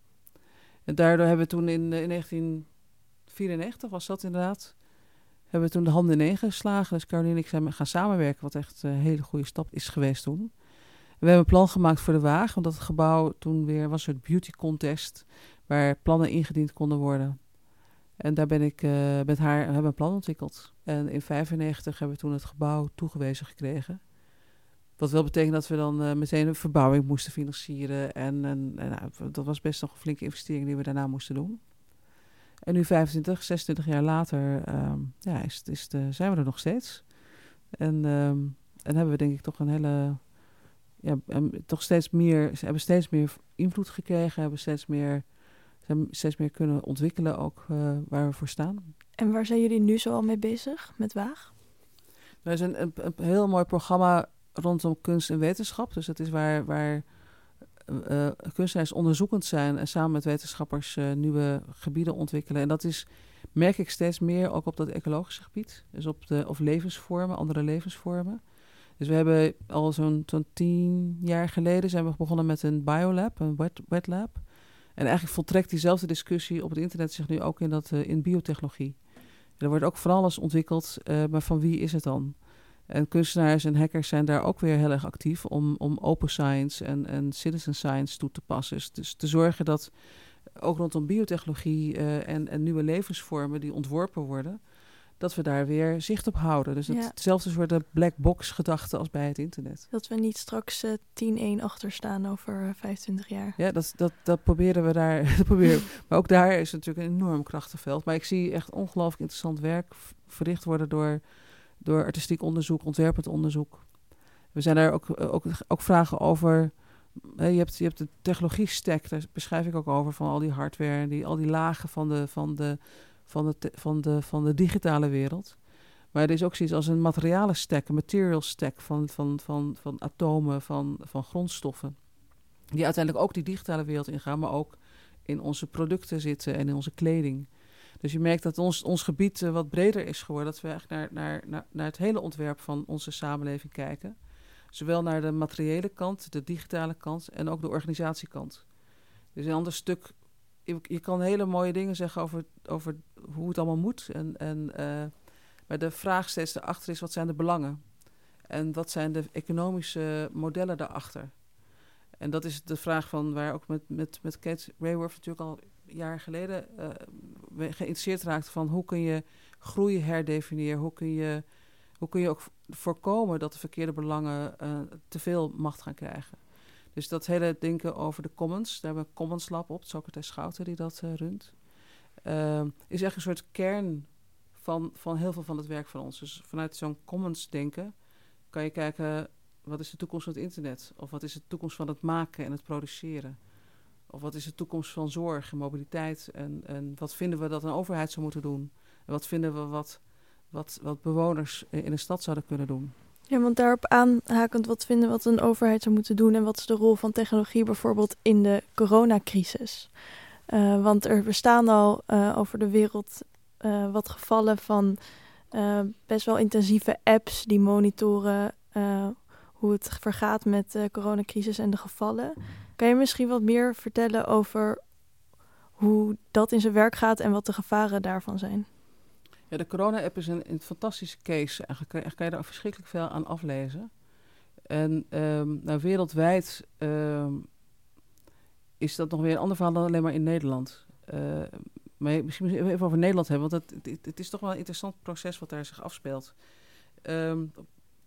En daardoor hebben we toen in, in 1994, was dat inderdaad, hebben we toen de handen ineen geslagen. Dus Caroline en ik zijn gaan samenwerken, wat echt een hele goede stap is geweest toen. We hebben een plan gemaakt voor de Waag, omdat het gebouw toen weer was het beauty contest waar plannen ingediend konden worden. En daar ben ik uh, met haar hebben een plan ontwikkeld. En in 1995 hebben we toen het gebouw toegewezen gekregen. Wat wel betekent dat we dan uh, meteen een verbouwing moesten financieren. En, en, nou, dat was best nog een flinke investering die we daarna moesten doen. En nu 25, 26 jaar later um, ja, is, is de, zijn we er nog steeds. En, um, en hebben we denk ik toch een hele ja, toch steeds meer, ze hebben steeds meer invloed gekregen, hebben steeds meer, zijn steeds meer kunnen ontwikkelen ook uh, waar we voor staan. En waar zijn jullie nu zo al mee bezig met Waag? Wij zijn een, een, heel mooi programma rondom kunst en wetenschap. Dus dat is waar, waar uh, kunstenaars onderzoekend zijn en samen met wetenschappers uh, nieuwe gebieden ontwikkelen. En dat is, merk ik steeds meer ook op dat ecologische gebied. Dus op de, of levensvormen, andere levensvormen. Dus we hebben al zo'n zo tien jaar geleden zijn we begonnen met een biolab, een wet, lab. En eigenlijk voltrekt diezelfde discussie op het internet zich nu ook in, dat, uh, in biotechnologie. Er wordt ook van alles ontwikkeld, uh, maar van wie is het dan? En kunstenaars en hackers zijn daar ook weer heel erg actief om, om open science en, en citizen science toe te passen. Dus te zorgen dat ook rondom biotechnologie uh, en, en nieuwe levensvormen die ontworpen worden, dat we daar weer zicht op houden. Dus het, hetzelfde soort de black box gedachte als bij het internet. Dat we niet straks uh, 10-1 achter staan over uh, 25 jaar. Ja, dat, dat, dat proberen we daar. dat proberen. maar ook daar is natuurlijk een enorm krachtenveld. Maar ik zie echt ongelooflijk interessant werk verricht worden door, door artistiek onderzoek, ontwerpend onderzoek. We zijn daar ook, ook, ook vragen over. je, hebt, je hebt de technologie stack, daar beschrijf ik ook over, van al die hardware, die, al die lagen van de, van de van de, van de, van de digitale wereld. Maar er is ook zoiets als een materialen stack, een material stack van, van, van, van atomen, van, van grondstoffen. Die uiteindelijk ook die digitale wereld ingaan, maar ook in onze producten zitten en in onze kleding. Dus je merkt dat ons, ons gebied uh, wat breder is geworden. Dat we eigenlijk naar, naar, naar, naar het hele ontwerp van onze samenleving kijken. Zowel naar de materiële kant, de digitale kant en ook de organisatiekant. Dus een ander stuk je, kan hele mooie dingen zeggen over, over hoe het allemaal moet. En, en, uh, maar de vraag steeds erachter is, wat zijn de belangen? En wat zijn de economische modellen daarachter? En dat is de vraag van waar ook met, met, met Kate Rayworth natuurlijk al jaren geleden uh, geïnteresseerd raakt van hoe kun je groei herdefiniëren? Hoe kun je, hoe kun je ook voorkomen dat de verkeerde belangen uh, te veel macht gaan krijgen? Dus dat hele denken over de commons, daar hebben we Commons Lab op, Socrates Schouten die dat uh, runt, uh, is echt een soort kern van, van heel veel van het werk van ons. Dus vanuit zo'n commons denken kan je kijken, wat is de toekomst van het internet? Of wat is de toekomst van het maken en het produceren? Of wat is de toekomst van zorg en mobiliteit? En, en wat vinden we dat een overheid zou moeten doen? En wat vinden we wat, wat, wat bewoners in een stad zouden kunnen doen? Ja, want daarop aanhakend, wat vinden wat een overheid zou moeten doen en wat is de rol van technologie bijvoorbeeld in de coronacrisis? Uh, want er bestaan al uh, over de wereld uh, wat gevallen van best wel intensieve apps die monitoren hoe het vergaat met de coronacrisis en de gevallen. Kan je misschien wat meer vertellen over hoe dat in zijn werk gaat en wat de gevaren daarvan zijn? Ja, de corona-app is een, een, fantastische case. Eigenlijk, kan je daar verschrikkelijk veel aan aflezen. En um, nou, wereldwijd ehm, is dat nog weer een ander verhaal dan alleen maar in Nederland. Uh, maar misschien even over Nederland hebben, want het, het, is toch wel een interessant proces wat daar zich afspeelt. Um,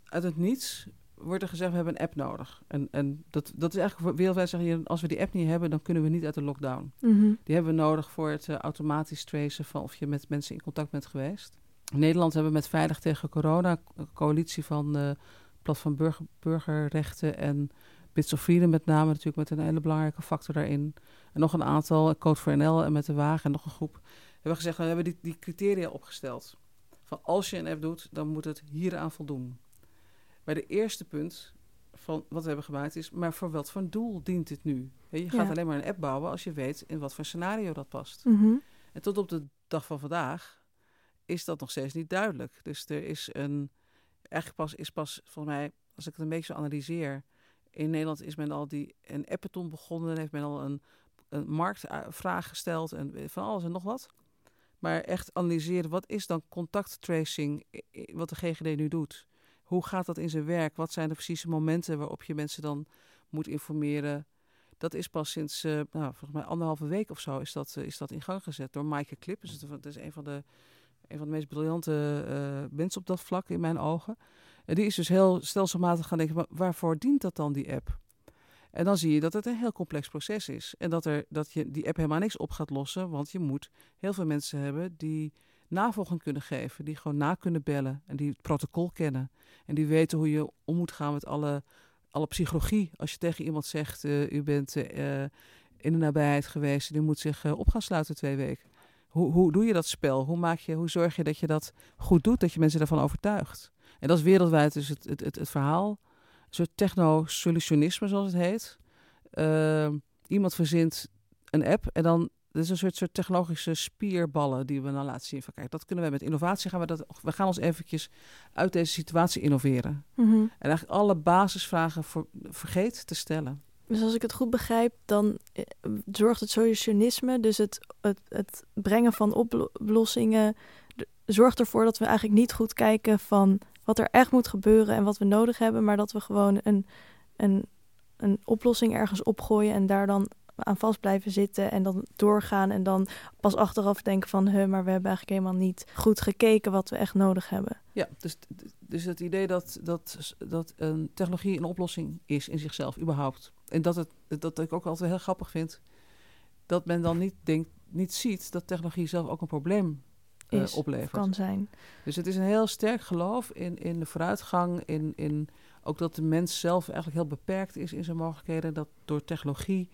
uit het niets wordt er gezegd, we hebben een app nodig. En, en dat, dat is eigenlijk wereldwijd zeggen, je, als we die app niet hebben, dan kunnen we niet uit de lockdown. Mhm. Die hebben we nodig voor het uh, automatisch tracen van of je met mensen in contact bent geweest. In Nederland hebben we met Veilig tegen Corona een coalitie van uh, Platform Burger, Burgerrechten en Bits of Freedom met name natuurlijk met een hele belangrijke factor daarin. En nog een aantal, Code voor NL en met de Wagen en nog een groep. Hebben we gezegd, we hebben die, die criteria opgesteld. Van als je een app doet, dan moet het hieraan voldoen. Maar de eerste punt van wat we hebben gemaakt is, maar voor wat voor doel dient dit nu? je gaat Ja. alleen maar een app bouwen als je weet in wat voor scenario dat past. Mhm. En tot op de dag van vandaag is dat nog steeds niet duidelijk. Dus er is een, eigenlijk pas, is pas volgens mij, als ik het een beetje zo analyseer, in Nederland is men al die een appeton begonnen, heeft men al een, een marktvraag gesteld en van alles en nog wat. Maar echt analyseren, wat is dan contacttracing, wat de GGD nu doet? Hoe gaat dat in zijn werk? Wat zijn de precieze momenten waarop je mensen dan moet informeren? Dat is pas sinds, eh, nou, volgens mij anderhalve week of zo, is dat, eh, is dat in gang gezet door Maaike Klip. Dus dat is een van de, een van de meest briljante eh, mensen op dat vlak in mijn ogen. En die is dus heel stelselmatig gaan denken, "Maar waarvoor dient dat dan, die app? En dan zie je dat het een heel complex proces is. En dat, er, dat je die app helemaal niks op gaat lossen. Want je moet heel veel mensen hebben die navolging kunnen geven. Die gewoon na kunnen bellen. En die het protocol kennen. En die weten hoe je om moet gaan met alle, alle psychologie. Als je tegen iemand zegt, eh, u bent eh, in de nabijheid geweest. Die moet zich eh, op gaan sluiten twee weken. Hoe, hoe doe je dat spel? Hoe, maak je, hoe zorg je dat je dat goed doet? Dat je mensen daarvan overtuigt? En dat is wereldwijd dus het, het, het, het verhaal. Een soort techno-solutionisme, zoals het heet. Uh, iemand verzint een app en dan... Dat is een soort, soort technologische spierballen die we dan laten zien. Van, kijk, dat kunnen we met innovatie gaan we dat. We gaan ons eventjes uit deze situatie innoveren. Mhm. En eigenlijk alle basisvragen voor, vergeet te stellen. Dus als ik het goed begrijp, dan eh, zorgt het solutionisme, dus het, het, het brengen van oplossingen, zorgt ervoor dat we eigenlijk niet goed kijken van wat er echt moet gebeuren en wat we nodig hebben, maar dat we gewoon een, een, een oplossing ergens opgooien en daar dan aan vast blijven zitten en dan doorgaan en dan pas achteraf denken van, huh, maar we hebben eigenlijk helemaal niet goed gekeken wat we echt nodig hebben. Ja, dus, dus het idee dat, dat, dat een technologie een oplossing is in zichzelf, überhaupt. En dat, het, dat ik ook altijd heel grappig vind, dat men dan niet, denkt, niet ziet dat technologie zelf ook een probleem uh, Is, oplevert. Kan zijn. Dus het is een heel sterk geloof in, in de vooruitgang, in, in ook dat de mens zelf eigenlijk heel beperkt is in zijn mogelijkheden. Dat door technologie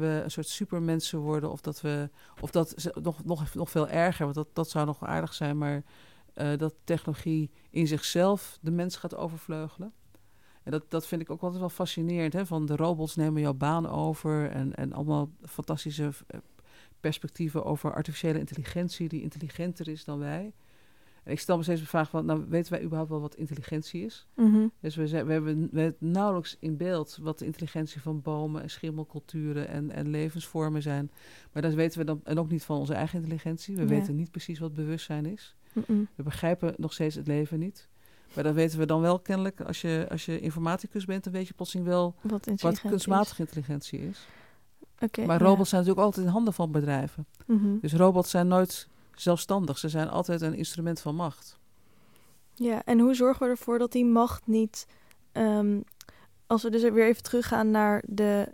we een soort supermensen worden. Of dat we, of dat nog, nog, nog veel erger, want dat, dat zou nog aardig zijn, maar uh, dat technologie in zichzelf de mens gaat overvleugelen. En dat, dat vind ik ook altijd wel fascinerend. Hè? Van de robots nemen jouw baan over. En, en allemaal fantastische uh, perspectieven over artificiële intelligentie, die intelligenter is dan wij. En ik stel me steeds de vraag van, nou weten wij überhaupt wel wat intelligentie is? Mm -hmm. Dus we, zijn, we hebben we nauwelijks in beeld wat de intelligentie van bomen en schimmelculturen en, en levensvormen zijn. Maar dat weten we dan, en ook niet van onze eigen intelligentie. We Ja. weten niet precies wat bewustzijn is. Mm -mm. We begrijpen nog steeds het leven niet. Maar dat weten we dan wel kennelijk. Als je, als je informaticus bent, dan weet je plotseling wel wat, wat kunstmatige intelligentie is. Okay, maar robots ja. zijn natuurlijk altijd in handen van bedrijven. Mm -hmm. Dus robots zijn nooit zelfstandig. Ze zijn altijd een instrument van macht. Ja, en hoe zorgen we ervoor dat die macht niet... Um, als we dus weer even teruggaan naar de,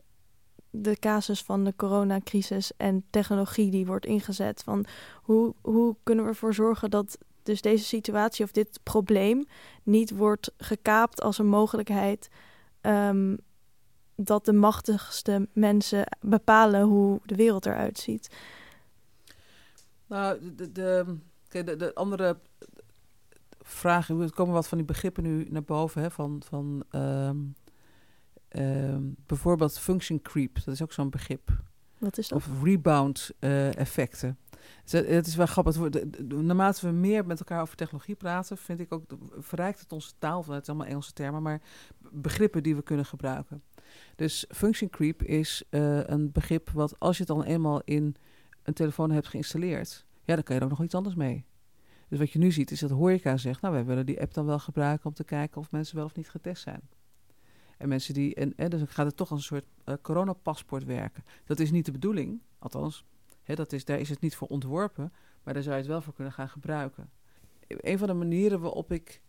de casus van de coronacrisis en technologie die wordt ingezet. Van hoe, hoe kunnen we ervoor zorgen dat dus deze situatie of dit probleem niet wordt gekaapt als een mogelijkheid... Um, dat de machtigste mensen bepalen hoe de wereld eruit ziet. Nou, de, de, de, de andere vragen, er komen wat van die begrippen nu naar boven, hè, van, van um, um, bijvoorbeeld function creep, dat is ook zo'n begrip. Wat is dat? Of rebound uh, effecten. Het, het is wel grappig, naarmate we meer met elkaar over technologie praten, vind ik ook, verrijkt het onze taal, het is allemaal Engelse termen, maar begrippen die we kunnen gebruiken. Dus function creep is uh, een begrip wat als je het dan eenmaal in een telefoon hebt geïnstalleerd, ja, dan kan je er ook nog iets anders mee. Dus wat je nu ziet is dat horeca zegt, nou wij willen die app dan wel gebruiken om te kijken of mensen wel of niet getest zijn. En mensen die, en, en dus gaat het toch als een soort uh, coronapaspoort werken. Dat is niet de bedoeling, althans, hè, dat is, daar is het niet voor ontworpen, maar daar zou je het wel voor kunnen gaan gebruiken. Een van de manieren waarop ik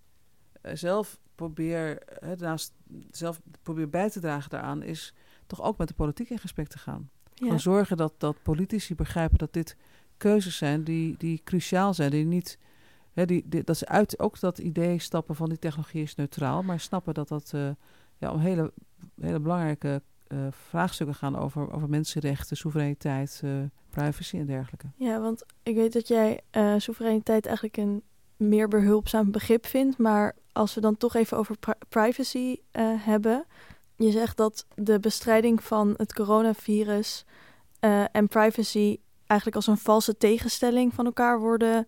uh, zelf probeer, hè, naast zelf probeer bij te dragen daaraan, is toch ook met de politiek in gesprek te gaan. Gewoon zorgen dat, dat politici begrijpen dat dit keuzes zijn die, die cruciaal zijn, die niet. Hè, die, die, dat ze uit ook dat idee stappen van die technologie is neutraal, maar snappen dat dat uh, ja, om hele, hele belangrijke uh, vraagstukken gaan over, over mensenrechten, soevereiniteit, uh, privacy en dergelijke. Ja, want ik weet dat jij soevereiniteit eigenlijk een meer behulpzaam begrip vindt, maar als we dan toch even over pri privacy hebben. Je zegt dat de bestrijding van het coronavirus en privacy eigenlijk als een valse tegenstelling van elkaar worden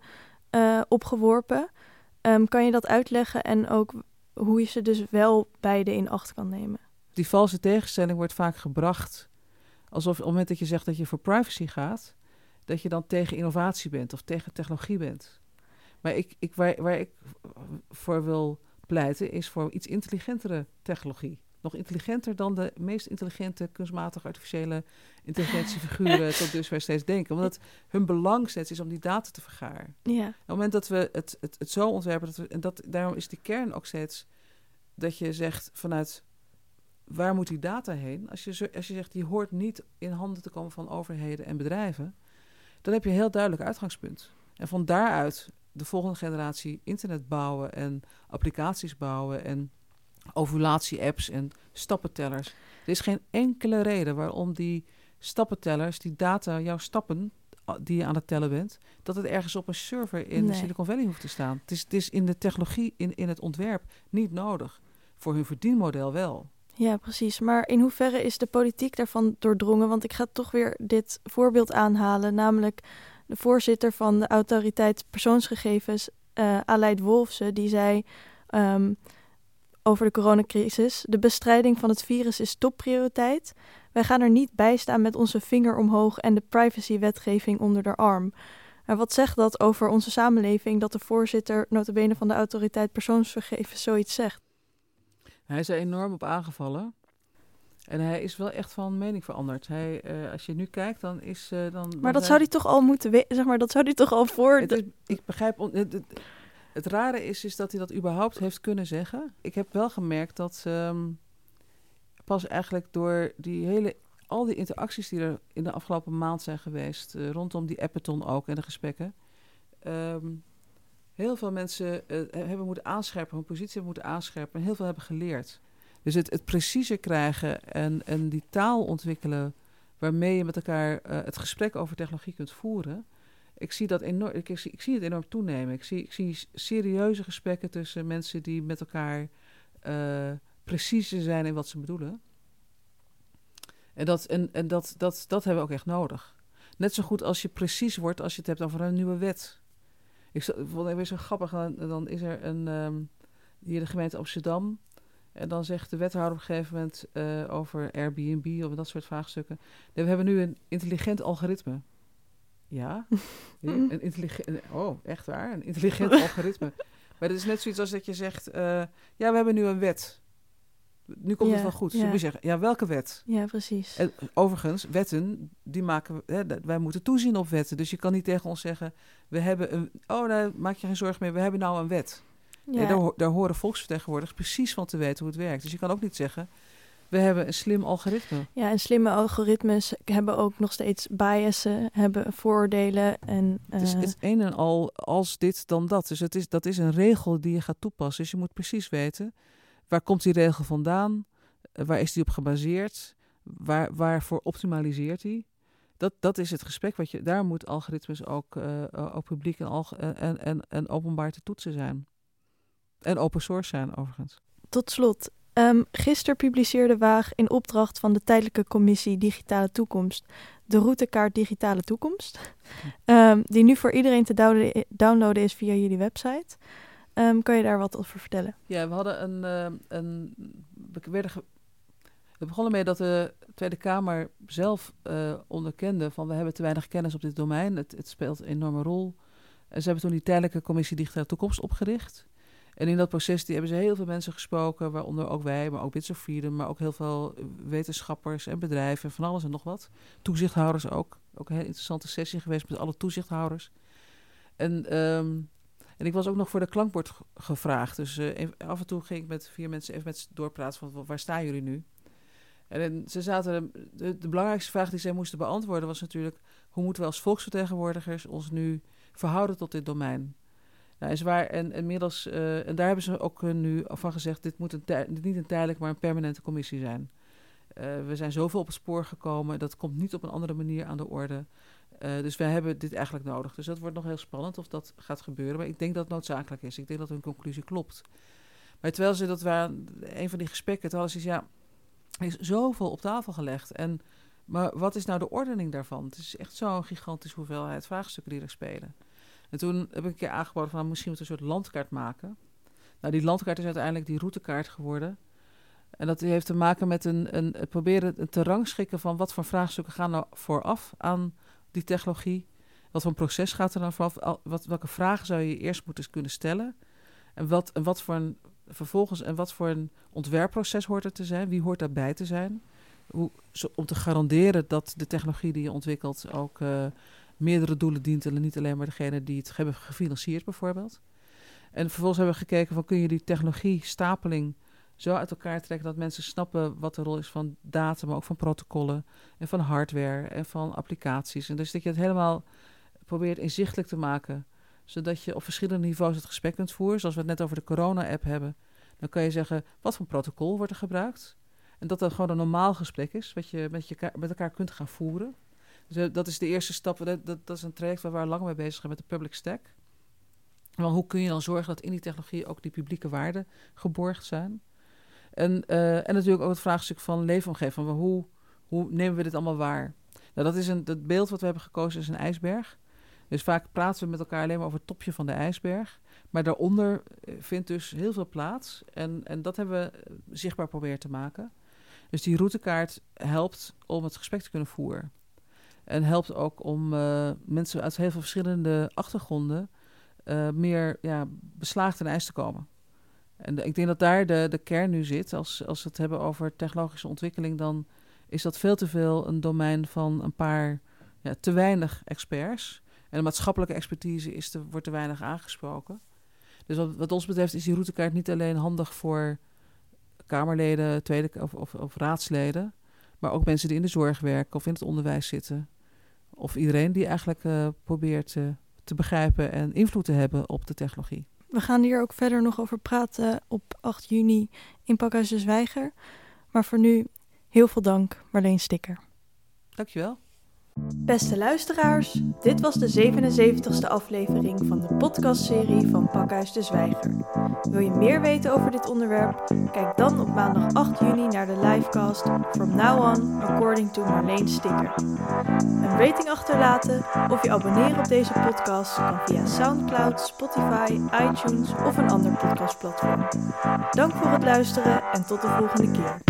uh, opgeworpen. Um, kan je dat uitleggen en ook hoe je ze dus wel beide in acht kan nemen? Die valse tegenstelling wordt vaak gebracht alsof op het moment dat je zegt dat je voor privacy gaat, dat je dan tegen innovatie bent of tegen technologie bent. Maar ik, ik, waar, waar ik voor wil pleiten is voor iets intelligentere technologie nog intelligenter dan de meest intelligente kunstmatige artificiële intelligentiefiguren tot dusver steeds denken. Omdat hun belang steeds is om die data te vergaren. Ja. Op het moment dat we het, het, het zo ontwerpen, dat we, en dat, daarom is die kern ook steeds dat je zegt vanuit waar moet die data heen? Als je, als je zegt die hoort niet in handen te komen van overheden en bedrijven, dan heb je een heel duidelijk uitgangspunt. En van daaruit de volgende generatie internet bouwen en applicaties bouwen en ovulatie-apps en stappentellers. Er is geen enkele reden waarom die stappentellers, die data, jouw stappen die je aan het tellen bent, dat het ergens op een server in nee. Silicon Valley hoeft te staan. Het is, het is in de technologie, in, in het ontwerp niet nodig. Voor hun verdienmodel wel. Ja, precies. Maar in hoeverre is de politiek daarvan doordrongen? Want ik ga toch weer dit voorbeeld aanhalen, namelijk de voorzitter van de autoriteit persoonsgegevens, uh, Aleid Wolfsen, die zei. Um, over de coronacrisis. De bestrijding van het virus is topprioriteit. Wij gaan er niet bij staan met onze vinger omhoog en de privacywetgeving onder de arm. Maar wat zegt dat over onze samenleving dat de voorzitter notabene van de autoriteit persoonsgegevens zoiets zegt? Hij is er enorm op aangevallen. En hij is wel echt van mening veranderd. Hij, uh, als je nu kijkt, dan is. Uh, dan, maar dat zou hij toch al moeten weten, zeg maar, dat zou hij toch al voor. Is, ik begrijp. Het, het, het rare is, is dat hij dat überhaupt heeft kunnen zeggen. Ik heb wel gemerkt dat um, pas eigenlijk door die hele, al die interacties die er in de afgelopen maand zijn geweest, uh, rondom die appeton ook en de gesprekken, um, heel veel mensen uh, hebben moeten aanscherpen, hun positie hebben moeten aanscherpen en heel veel hebben geleerd. Dus het, het preciezer krijgen en, en die taal ontwikkelen waarmee je met elkaar uh, het gesprek over technologie kunt voeren ik zie, dat enorm, ik, zie, ik zie het enorm toenemen. Ik zie, ik zie serieuze gesprekken tussen mensen die met elkaar uh, preciezer zijn in wat ze bedoelen. En, dat, en, en dat, dat, dat hebben we ook echt nodig. Net zo goed als je precies wordt als je het hebt over een nieuwe wet. Ik vond het weer zo grappig. Dan, dan is er een, um, hier de gemeente Amsterdam. En dan zegt de wethouder op een gegeven moment uh, over Airbnb of dat soort vraagstukken. We hebben nu een intelligent algoritme. Ja, een intelligent. Oh, echt waar? Een intelligent algoritme. Maar het is net zoiets als dat je zegt: uh, ja, we hebben nu een wet. Nu komt ja, het wel goed. Dus ja. je zeggen: ja, welke wet? Ja, precies. En, overigens, wetten, die maken. Hè, wij moeten toezien op wetten. Dus je kan niet tegen ons zeggen: we hebben een. Oh, daar maak je geen zorgen meer. We hebben nou een wet. Ja. Daar, daar horen volksvertegenwoordigers precies van te weten hoe het werkt. Dus je kan ook niet zeggen: we hebben een slim algoritme. Ja, en slimme algoritmes hebben ook nog steeds biasen, hebben vooroordelen. En, uh... Het is het een en al als dit dan dat. Dus het is, dat is een regel die je gaat toepassen. Dus je moet precies weten, waar komt die regel vandaan? Waar is die op gebaseerd? Waar, waarvoor optimaliseert die? Dat, dat is het gesprek wat je... Daar moet algoritmes ook, uh, ook publiek en, alg en, en, en openbaar te toetsen zijn. En open source zijn, overigens. Tot slot, Um, gisteren publiceerde Waag in opdracht van de Tijdelijke Commissie Digitale Toekomst de routekaart Digitale Toekomst, um, die nu voor iedereen te downloaden is via jullie website. Um, kan je daar wat over vertellen? Ja, we hadden een. Uh, een we, werden ge, we begonnen mee dat de Tweede Kamer zelf uh, onderkende van we hebben te weinig kennis op dit domein. Het, het speelt een enorme rol. En ze hebben toen die tijdelijke commissie Digitale Toekomst opgericht. En in dat proces die hebben ze heel veel mensen gesproken, waaronder ook wij, maar ook Bits of Freedom, maar ook heel veel wetenschappers en bedrijven, van alles en nog wat. Toezichthouders ook. Ook een heel interessante sessie geweest met alle toezichthouders. En, ehm, en ik was ook nog voor de klankbord gevraagd. Dus uh, af en toe ging ik met vier mensen even met doorpraten van waar staan jullie nu? En ze zaten, de, de, belangrijkste vraag die zij moesten beantwoorden was natuurlijk... hoe moeten we als volksvertegenwoordigers ons nu verhouden tot dit domein? Nou, is waar, en inmiddels, uh, en daar hebben ze ook nu van gezegd... dit moet een niet een tijdelijk, maar een permanente commissie zijn. Uh, we zijn zoveel op het spoor gekomen, dat komt niet op een andere manier aan de orde. Uh, dus wij hebben dit eigenlijk nodig. Dus dat wordt nog heel spannend of dat gaat gebeuren. Maar ik denk dat het noodzakelijk is. Ik denk dat hun conclusie klopt. Maar terwijl ze dat waren, een van die gesprekken, het was is ja is zoveel op tafel gelegd. En, maar wat is nou de ordening daarvan? Het is echt zo'n gigantische hoeveelheid vraagstukken die er spelen. En toen heb ik een keer aangeboden van nou, misschien moeten we een soort landkaart maken. Nou, die landkaart is uiteindelijk die routekaart geworden. En dat heeft te maken met een, een, het proberen te rangschikken van wat voor vraagstukken gaan nou vooraf aan die technologie. Wat voor proces gaat er dan vooraf? Wat, welke vragen zou je eerst moeten kunnen stellen? En wat, wat voor een vervolgens, en wat voor een ontwerpproces hoort er te zijn? Wie hoort daarbij te zijn? Hoe, om te garanderen dat de technologie die je ontwikkelt ook uh, meerdere doelen dient en niet alleen maar degene die het hebben gefinancierd bijvoorbeeld. En vervolgens hebben we gekeken van kun je die technologie stapeling zo uit elkaar trekken dat mensen snappen wat de rol is van data, maar ook van protocollen en van hardware en van applicaties. En dus dat je het helemaal probeert inzichtelijk te maken zodat je op verschillende niveaus het gesprek kunt voeren. Zoals we het net over de corona-app hebben. Dan kan je zeggen, wat voor protocol wordt er gebruikt? En dat dat gewoon een normaal gesprek is, wat je met, je, met elkaar kunt gaan voeren. Dus eh, dat is de eerste stap. Dat, dat, is een traject waar we lang mee bezig zijn met de public stack. Want hoe kun je dan zorgen dat in die technologie ook die publieke waarden geborgd zijn? En, uh, en natuurlijk ook het vraagstuk van leefomgeving. Van hoe, hoe nemen we dit allemaal waar? Nou, dat is een, het beeld wat we hebben gekozen is een ijsberg. Dus vaak praten we met elkaar alleen maar over het topje van de ijsberg. Maar daaronder eh, vindt dus heel veel plaats. En, en dat hebben we eh, zichtbaar proberen te maken. Dus die routekaart helpt om het gesprek te kunnen voeren. En helpt ook om uh, mensen uit heel veel verschillende achtergronden uh, meer ja, beslaagd in ijs te komen. En ik denk dat daar de, de kern nu zit. Als, als we het hebben over technologische ontwikkeling, dan is dat veel te veel een domein van een paar ja, te weinig experts. En de maatschappelijke expertise is te, wordt te weinig aangesproken. Dus wat, wat, ons betreft is die routekaart niet alleen handig voor Kamerleden, tweede of, of, raadsleden, maar ook mensen die in de zorg werken of in het onderwijs zitten. Of iedereen die eigenlijk uh, probeert uh, te begrijpen en invloed te hebben op de technologie. We gaan hier ook verder nog over praten op 8 juni in Pakhuis de Zwijger. Maar voor nu heel veel dank, Marleen Stikker. Dankjewel. Beste luisteraars, dit was de 77ste aflevering van de podcastserie van Pakhuis de Zwijger. Wil je meer weten over dit onderwerp? Kijk dan op maandag 8 juni naar de livecast From Now On, According to Marleen Sticker. Een rating achterlaten of je abonneren op deze podcast kan via Soundcloud, Spotify, iTunes of een ander podcastplatform. Dank voor het luisteren en tot de volgende keer.